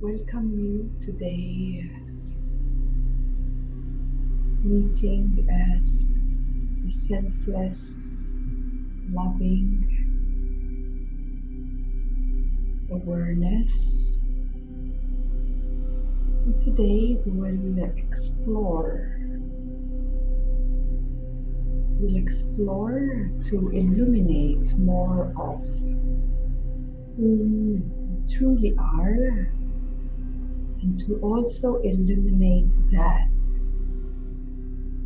welcome you today, meeting as a selfless, loving awareness. And today we will explore. We'll explore to illuminate more of who we truly are and to also illuminate that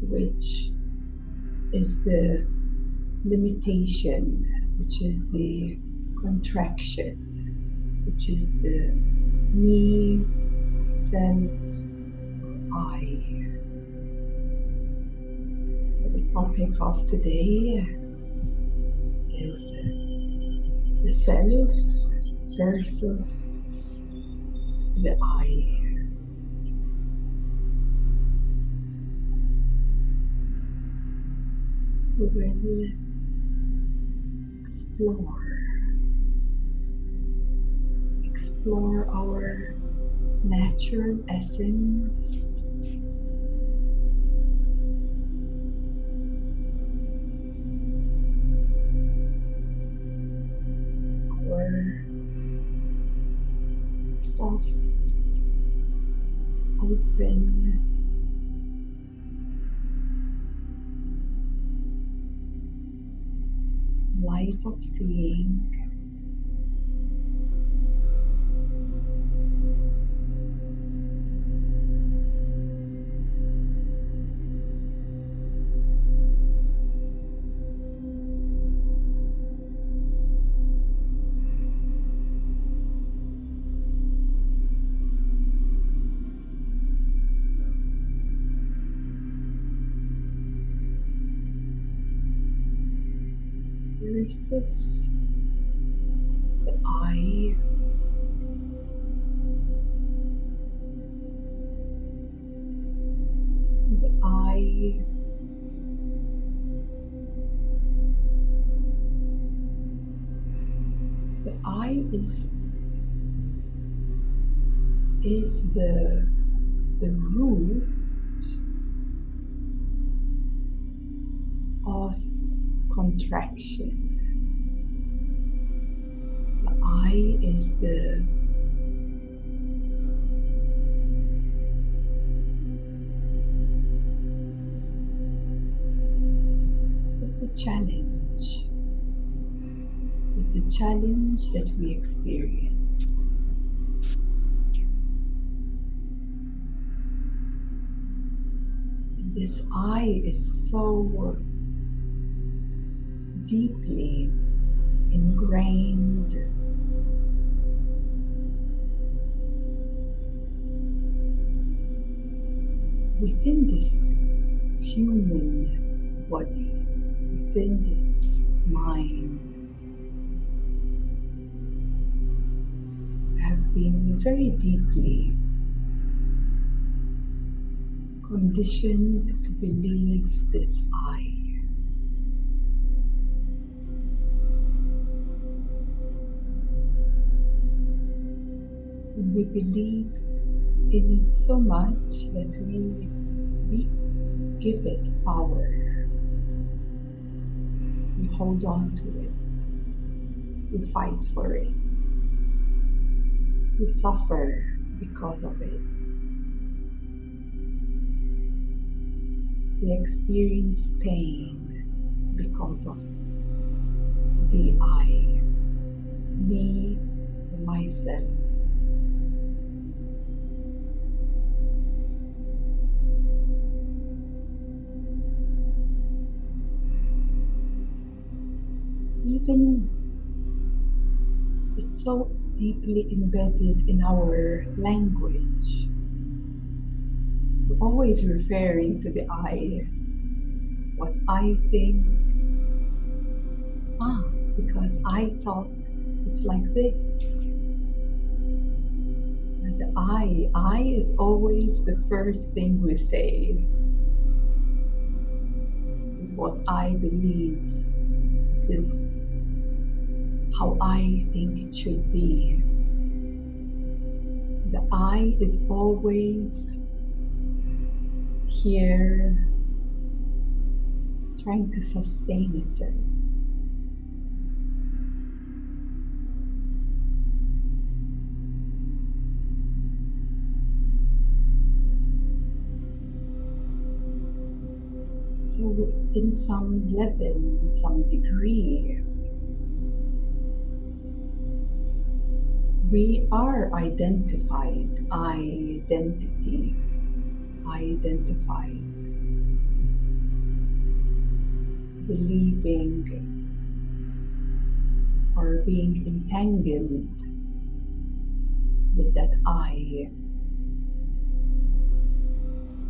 which is the limitation, which is the contraction, which is the me, self, I. So the topic of today is the self versus the I. Explore, explore our natural essence. Light versus the I. The I. The I is is the the root of contraction. I is the is the challenge. Is the challenge that we experience. This I is so deeply ingrained within this human body, within this mind, have been very deeply conditioned to believe this I. We believe in it so much that we, we give it power. We hold on to it. We fight for it. We suffer because of it. We experience pain because of the I, me, myself. Even it's so deeply embedded in our language. We're always referring to the I, what I think. Ah, because I thought it's like this. And the I, I is always the first thing we say. This is what I believe. This is how I think it should be. The I is always here trying to sustain itself. So, in some level, in some degree, we are identified, identity, identified, believing or being entangled with that I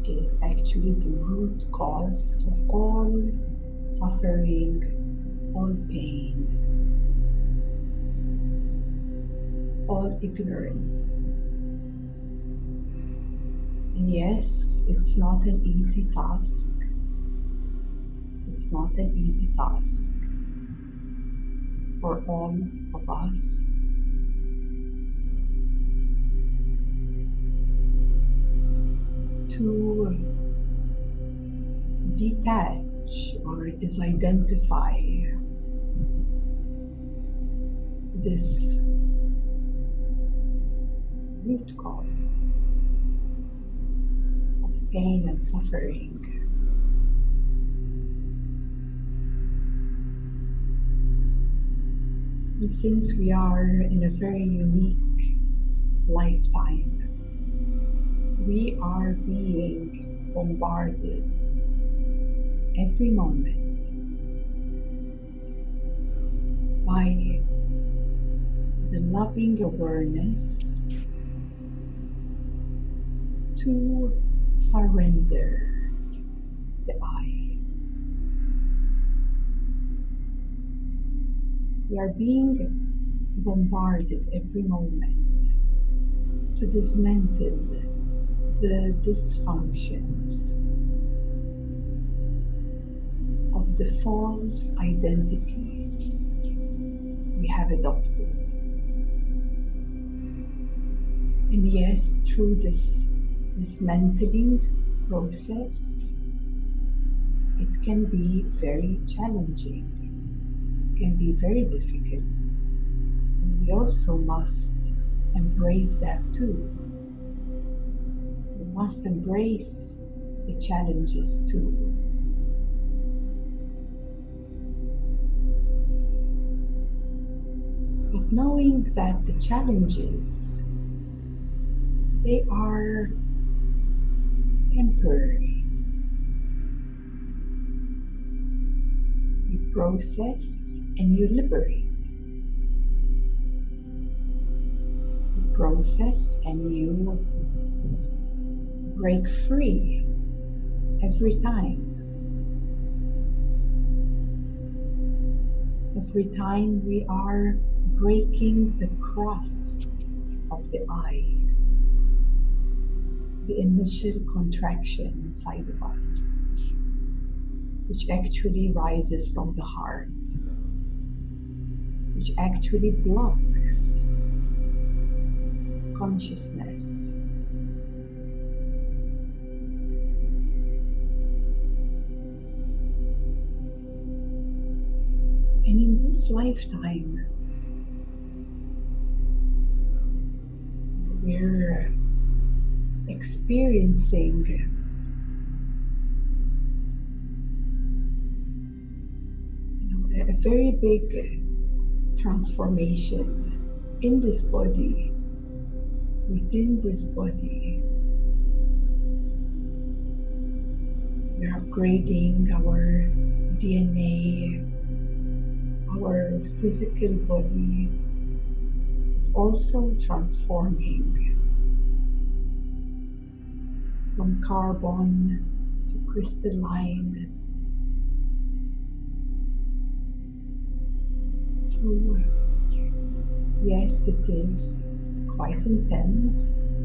is actually the root cause of all suffering, all pain, all ignorance. And yes, it's not an easy task. It's not an easy task for all of us. To detach or disidentify this root cause of pain and suffering. And since we are in a very unique lifetime, we are being bombarded every moment by the loving awareness to surrender the I. We are being bombarded every moment to dismantle the dysfunctions of the false identities we have adopted. And yes, through this dismantling process, it can be very challenging, it can be very difficult. And we also must embrace that too. We must embrace the challenges too. But knowing that the challenges they are temporary. You process and you liberate. You process and you break free every time. Every time we are breaking the crust of the I the initial contraction inside of us, which actually rises from the heart, which actually blocks consciousness. And in this lifetime, we're experiencing you know, a very big transformation in this body, within this body. We're upgrading our DNA, our physical body is also transforming from carbon to crystalline yes it is quite intense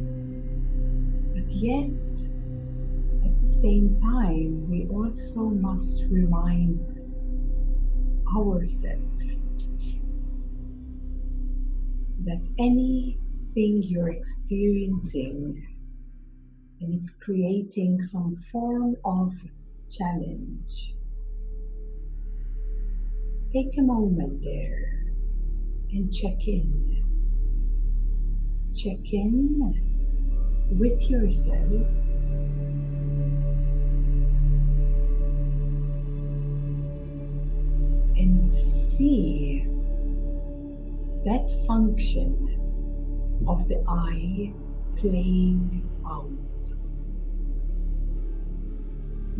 but yet at the same time we also must remind ourselves that anything you're experiencing and it's creating some form of challenge. Take a moment there and check in. Check in with yourself. And see that function of the I playing out.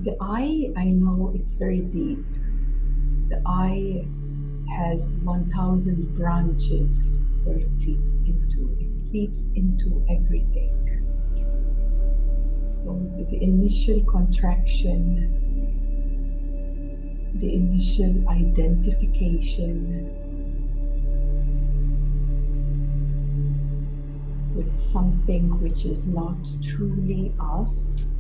The I, I know it's very deep. The I has 1000 branches where it seeps into. It seeps into everything. So the initial contraction, the initial identification with something which is not truly us.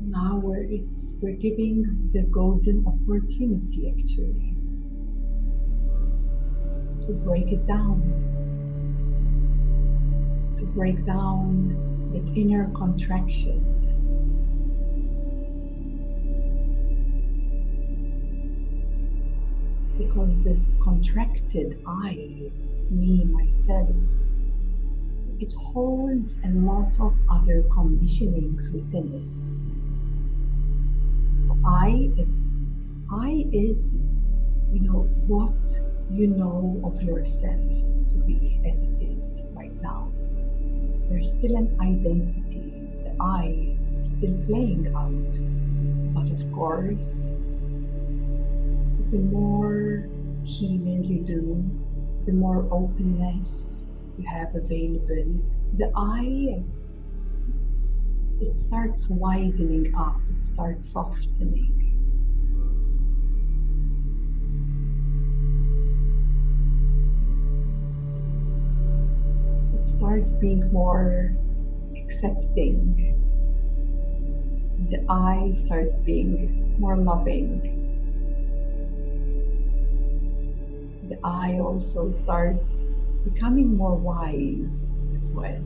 Now we're it's we're giving the golden opportunity actually to break it down. To break down the inner contraction because this contracted I, me, myself, it holds a lot of other conditionings within it. I is I is you know what you know of yourself to be as it is right now. There's still an identity, the I still playing out. But of course, the more healing you do, the more openness you have available, the I, it starts widening up, it starts softening. It starts being more accepting. The I starts being more loving. The I also starts becoming more wise as well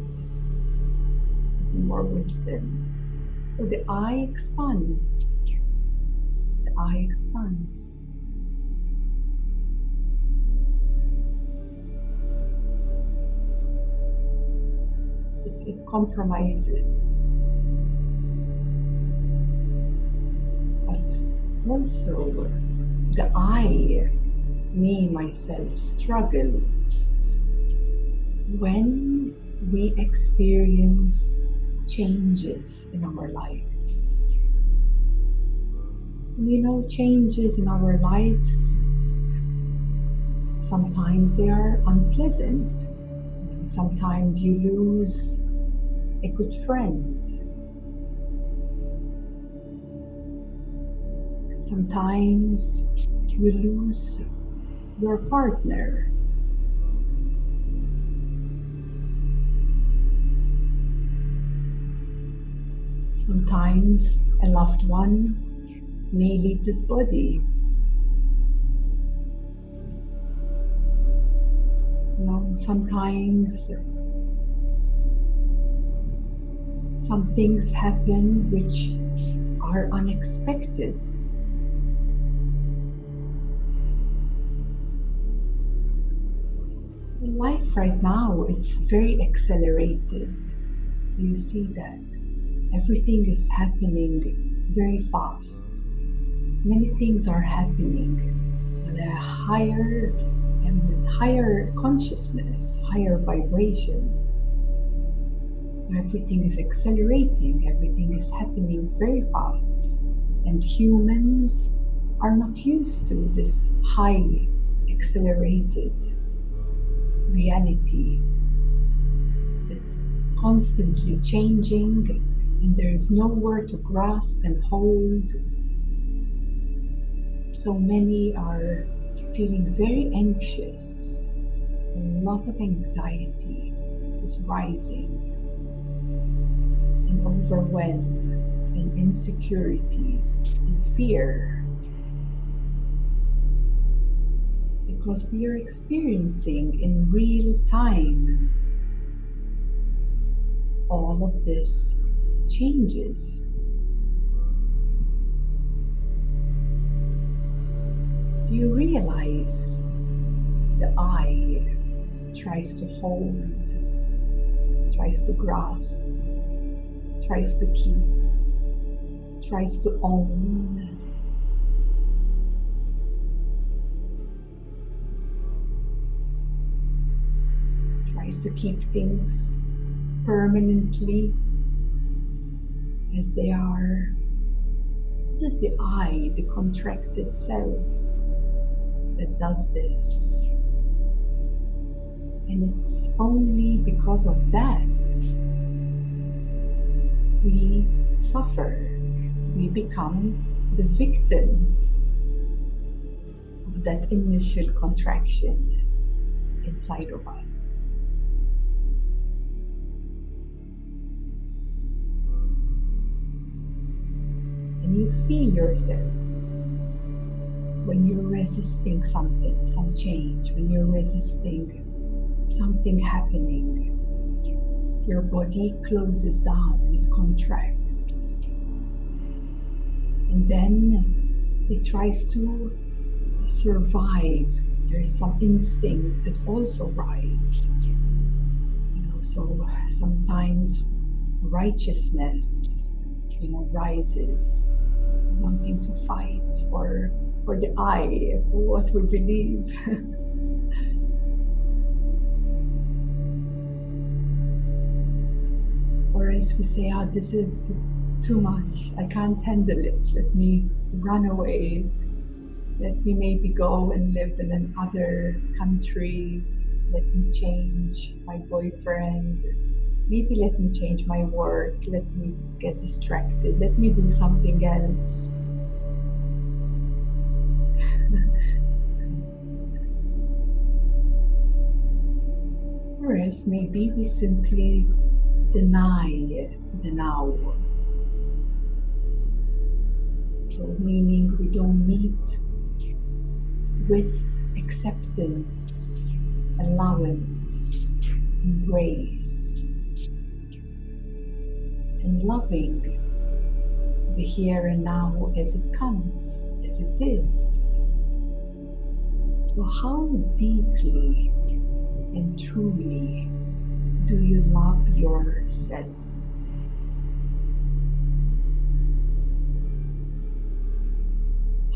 more wisdom. So the I expands. The I expands. It, it compromises. But also, the I, me, myself, struggles when we experience changes in our lives. You know, changes in our lives, sometimes they are unpleasant. Sometimes you lose a good friend. Sometimes you lose your partner Sometimes a loved one may leave this body. You know, sometimes some things happen which are unexpected. Life right now, it's very accelerated. You see that everything is happening very fast. Many things are happening on a higher and higher consciousness, higher vibration. Everything is accelerating, everything is happening very fast. And humans are not used to this high accelerated reality. It's constantly changing and there is nowhere to grasp and hold. So many are feeling very anxious. A lot of anxiety is rising, and overwhelm, and insecurities, and fear. Because we are experiencing in real time all of this changes. Do you realize the I tries to hold, tries to grasp, tries to keep, tries to own? Tries to keep things permanently as they are. This is the I, the contracted self, that does this. And it's only because of that we suffer. We become the victim of that initial contraction inside of us. You feel yourself when you're resisting something, some change, when you're resisting something happening, your body closes down, it contracts. And then it tries to survive. There's some instincts that also rise. You know, so sometimes righteousness, you know, rises wanting to fight for for the I, for what we believe. or else we say, ah, this is too much. I can't handle it. Let me run away. Let me maybe go and live in another country. Let me change my boyfriend maybe let me change my work, let me get distracted, let me do something else. or else maybe we simply deny the now. So, meaning we don't meet with acceptance, allowance, embrace and loving the here and now as it comes, as it is. So, how deeply and truly do you love yourself?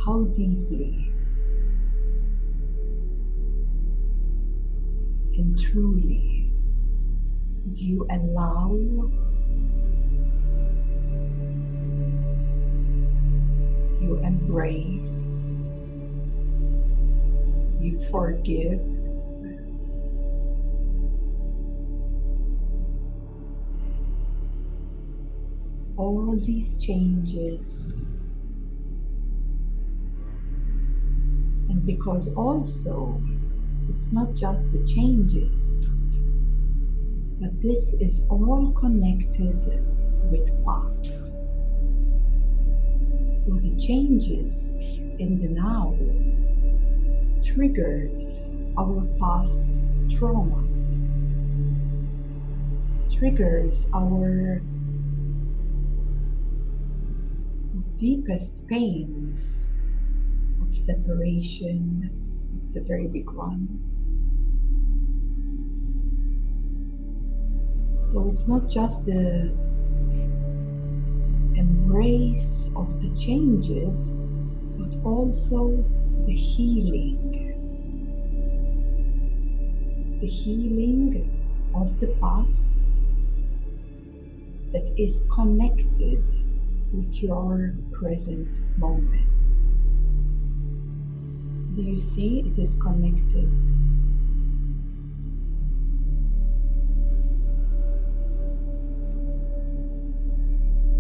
How deeply and truly do you allow embrace, you forgive. All these changes, and because also it's not just the changes, but this is all connected with past. So the changes in the now triggers our past traumas, triggers our deepest pains of separation. It's a very big one. So it's not just the embrace of the changes, but also the healing. The healing of the past that is connected with your present moment. Do you see it is connected?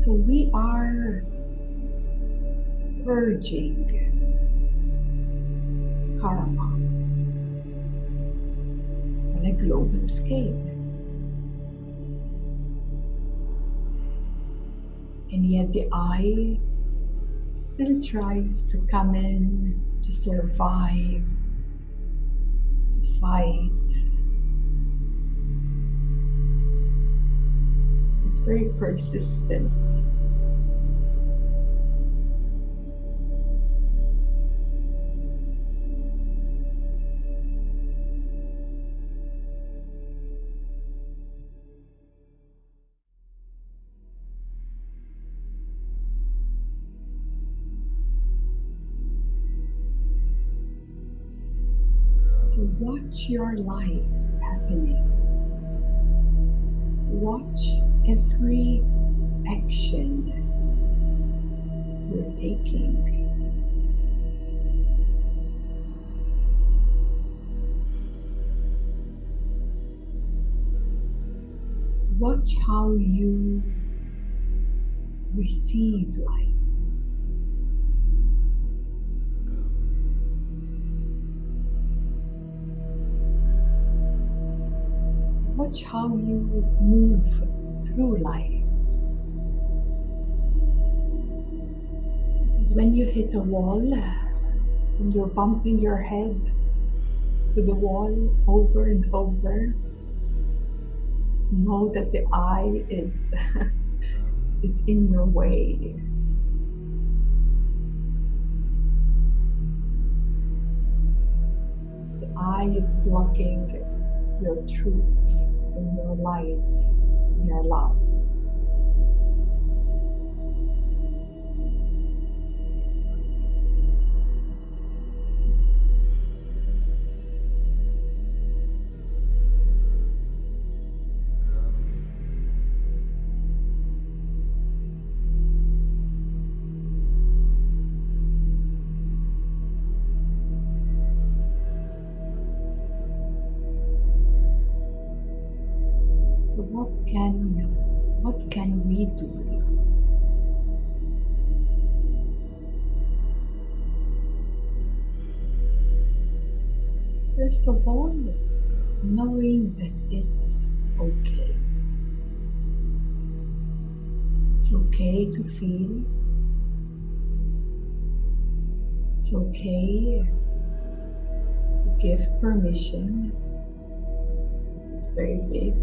So we are purging karma on a global scale. And yet the I still tries to come in to survive, to fight. It's very persistent. Watch your life happening. Watch every action you're taking. Watch how you receive life. Watch how you move through life. Because when you hit a wall, when you're bumping your head to the wall over and over, know that the I is is in your way. The I is blocking your truth and your light, your love. First of all, knowing that it's okay. It's okay to feel. It's okay to give permission. It's very big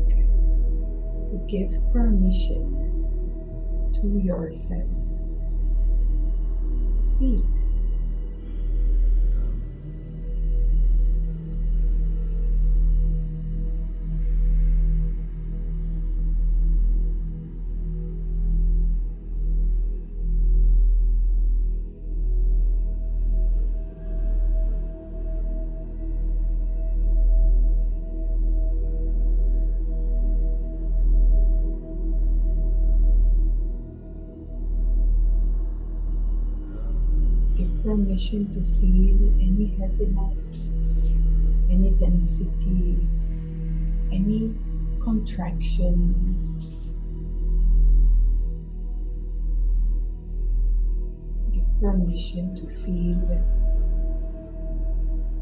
to give permission to yourself to feel. Permission to feel any heaviness, any density, any contractions. Give permission to feel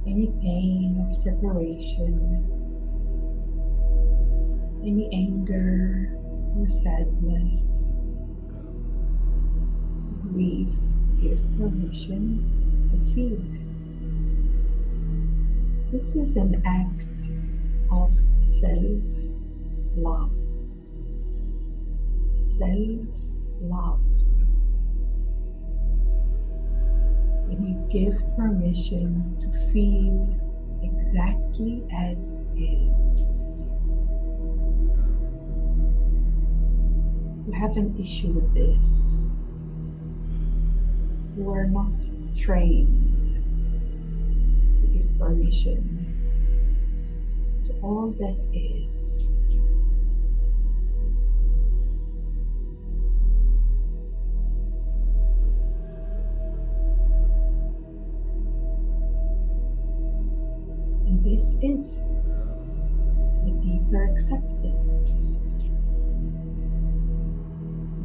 any pain of separation, any anger or sadness, grief give permission feel. This is an act of self love. Self love. When you give permission to feel exactly as is. You have an issue with this you are not trained to give permission to all that is. And this is the deeper acceptance,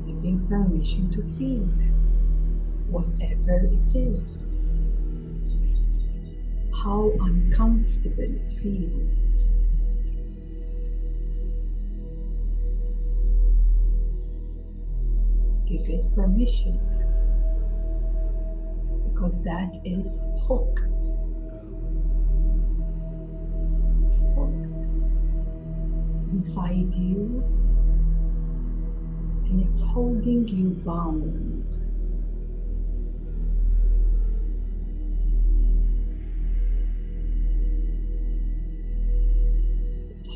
giving permission to feel whatever it is, how uncomfortable it feels. Give it permission because that is hooked. Hooked inside you and it's holding you bound.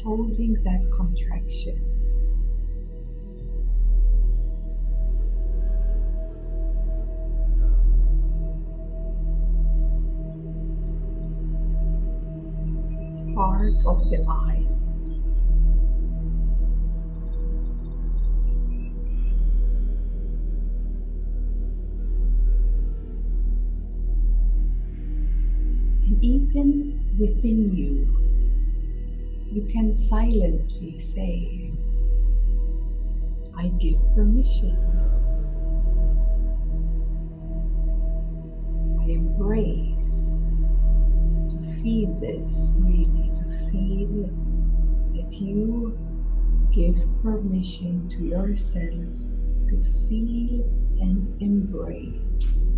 Holding that contraction. It's part of the I. And even within you, you can silently say, I give permission. I embrace to feel this really, to feel that you give permission to yourself to feel and embrace.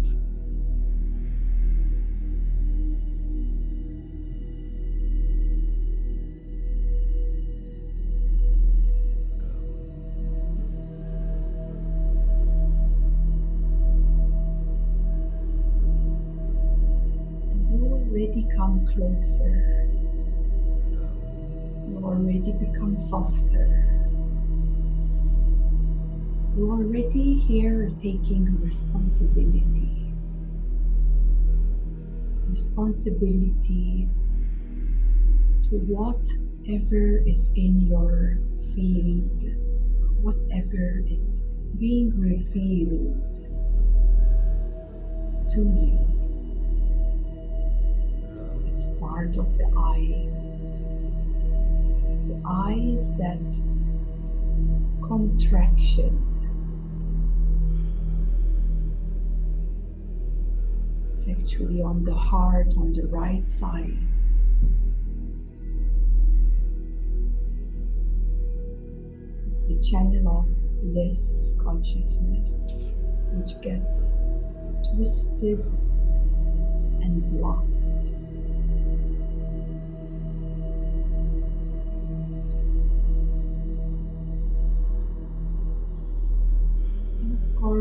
Already come closer. You already become softer. You already here taking responsibility. Responsibility to whatever is in your field, whatever is being revealed to you part of the I. The I is that contraction. It's actually on the heart, on the right side. It's the channel of bliss consciousness, which gets twisted and blocked.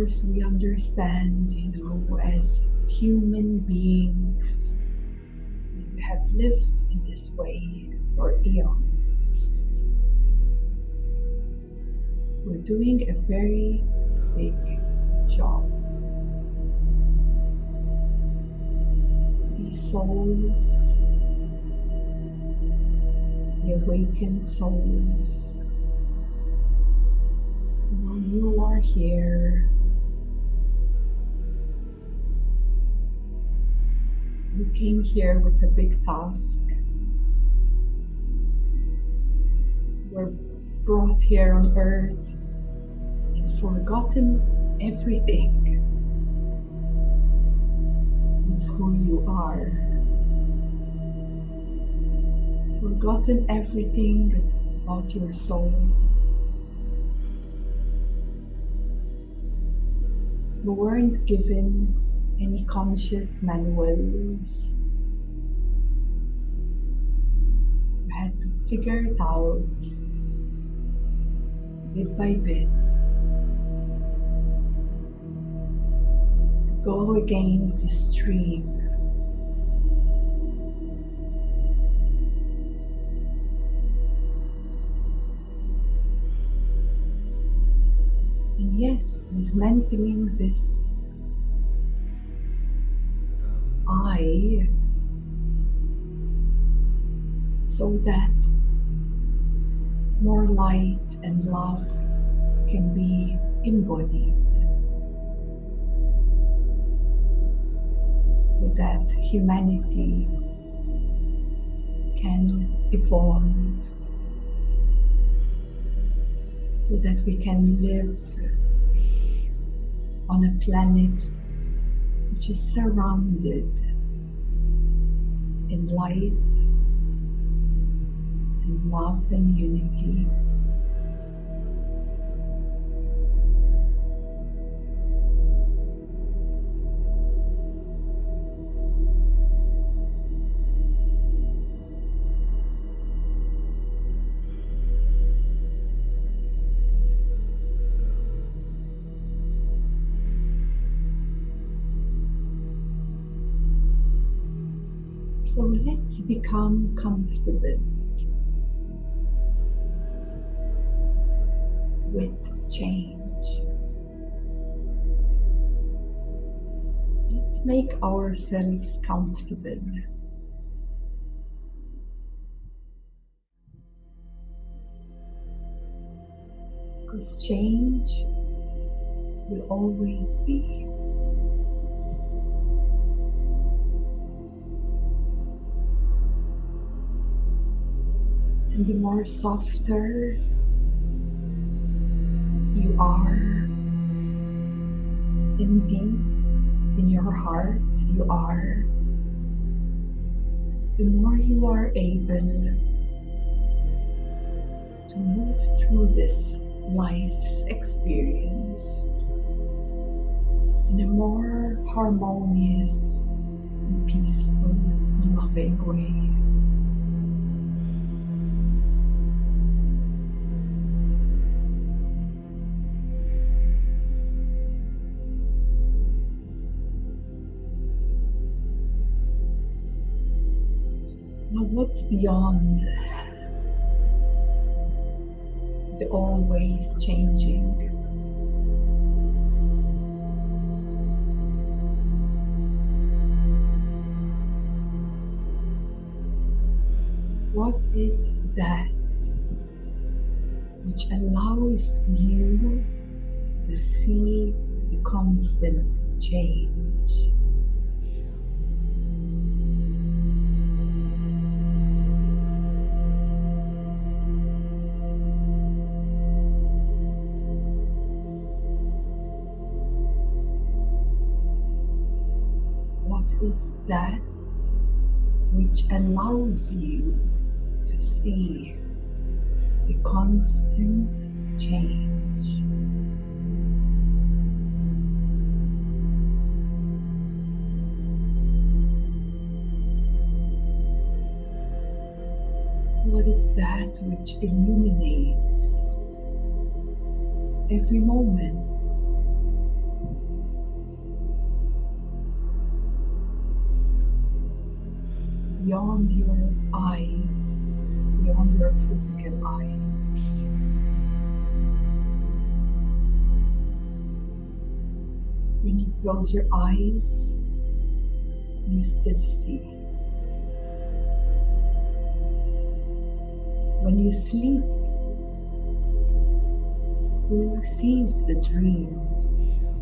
Course, we understand, you know, as human beings, we have lived in this way for eons. We're doing a very big job. These souls, the awakened souls, when you are here, you came here with a big task. Were brought here on earth and forgotten everything of who you are. Forgotten everything about your soul. You weren't given any conscious manuals. You had to figure it out bit by bit to go against the stream. And yes, dismantling this I so that more light and love can be embodied. So that humanity can evolve. So that we can live on a planet which is surrounded in light and love and unity. So let's become comfortable with change. Let's make ourselves comfortable. Because change will always be. The more softer you are in deep in your heart, you are, the more you are able to move through this life's experience in a more harmonious and peaceful, loving way. What's beyond the always changing? What is that which allows you to see the constant change? That which allows you to see the constant change? What is that which illuminates every moment? Beyond your eyes, beyond your physical eyes. When you close your eyes, you still see. When you sleep, who sees the dreams?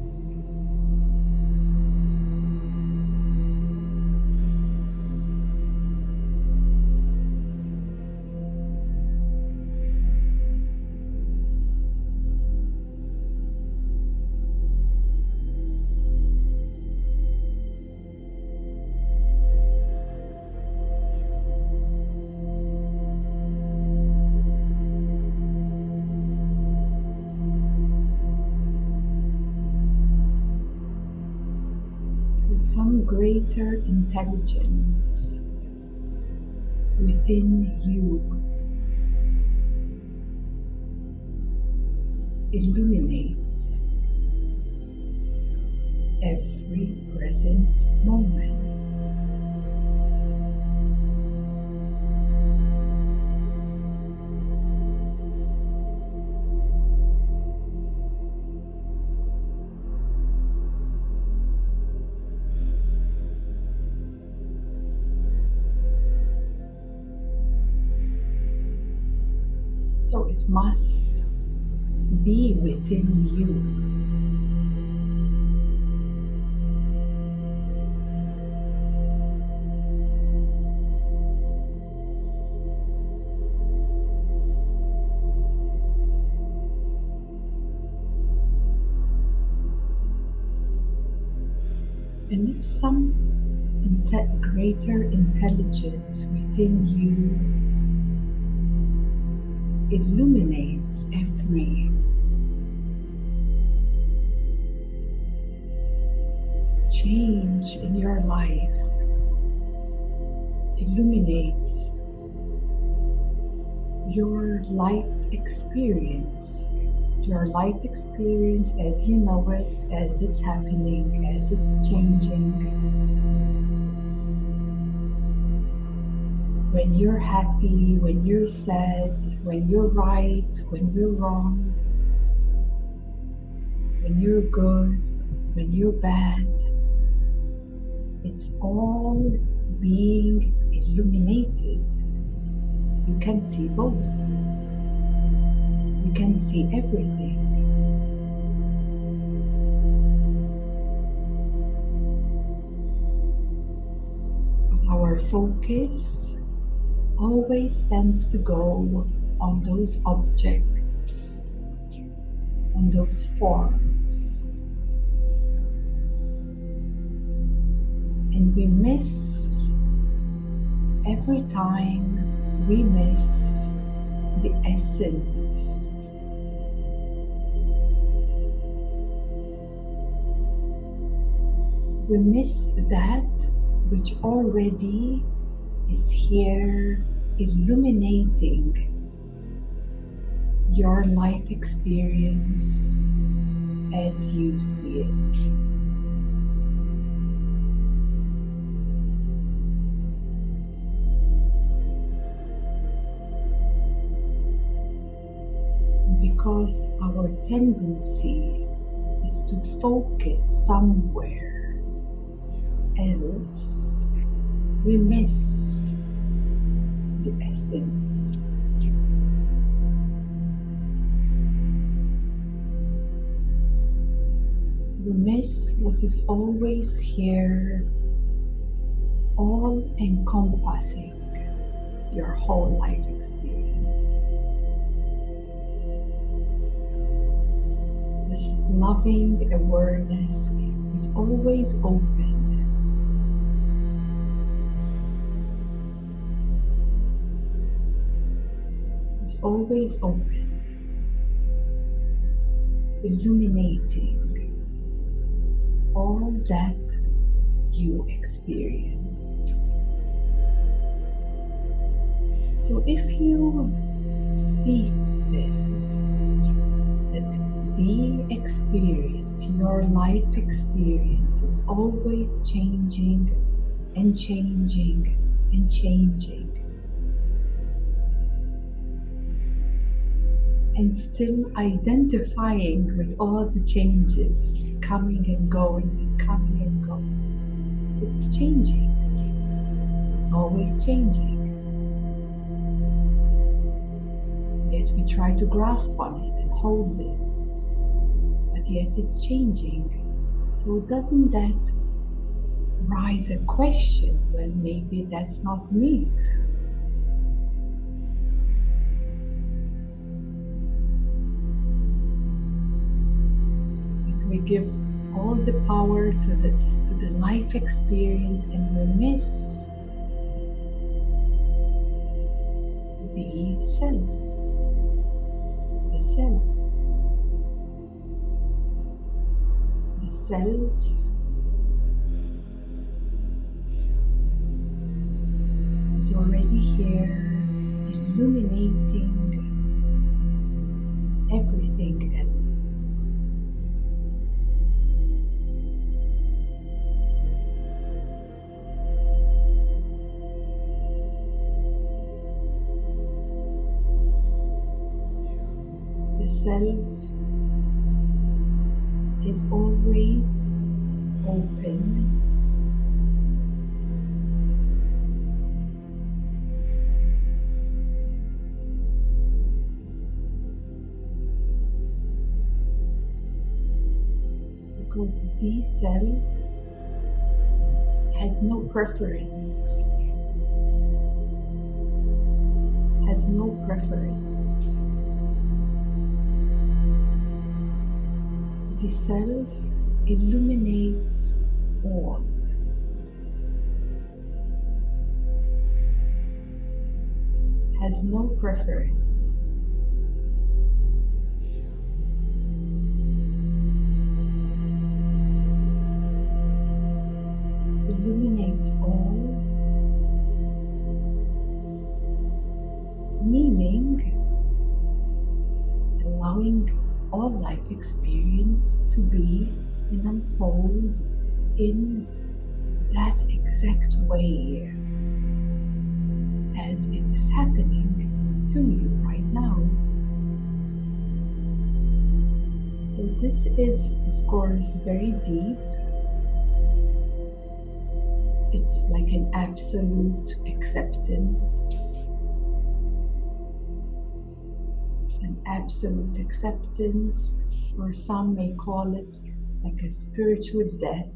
Must be within you. And if some inte- greater intelligence within life experience, your life experience as you know it, as it's happening, as it's changing. when you're happy, when you're sad, when you're right, when you're wrong, when you're good, when you're bad. It's all being illuminated. You can see both. You can see everything. Our focus always tends to go on those objects, on those forms. And we miss every time we miss the essence. We miss that which already is here illuminating your life experience as you see it. Because our tendency is to focus somewhere else, we miss the essence. We miss what is always here, all encompassing your whole life experience. This loving awareness is always open always open, illuminating all that you experience. So if you see this, that the experience, your life experience is always changing and changing and changing. And still identifying with all the changes coming and going and coming and going. It's changing. It's always changing. Yet we try to grasp on it and hold it. But yet it's changing. So doesn't that rise a question? Well, maybe that's not me. We give all the power to the to the life experience and we miss the self the self the self. Is already here illuminating because the self has no preference has no preference the self illuminates all. Has no preference. This is, of course, very deep. It's like an absolute acceptance. An absolute acceptance, or some may call it like a spiritual death.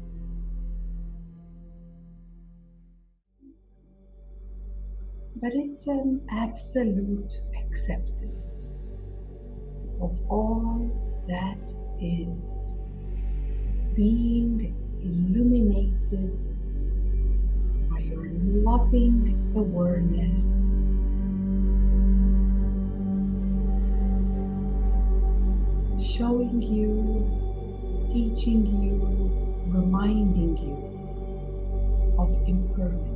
But it's an absolute acceptance of all that is being illuminated by your loving awareness. Showing you, teaching you, reminding you of impermanence.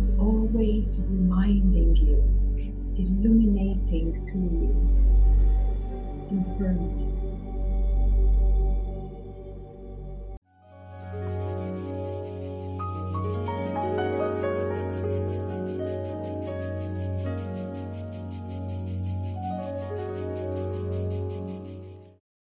Is always reminding you, illuminating to you and impermanence.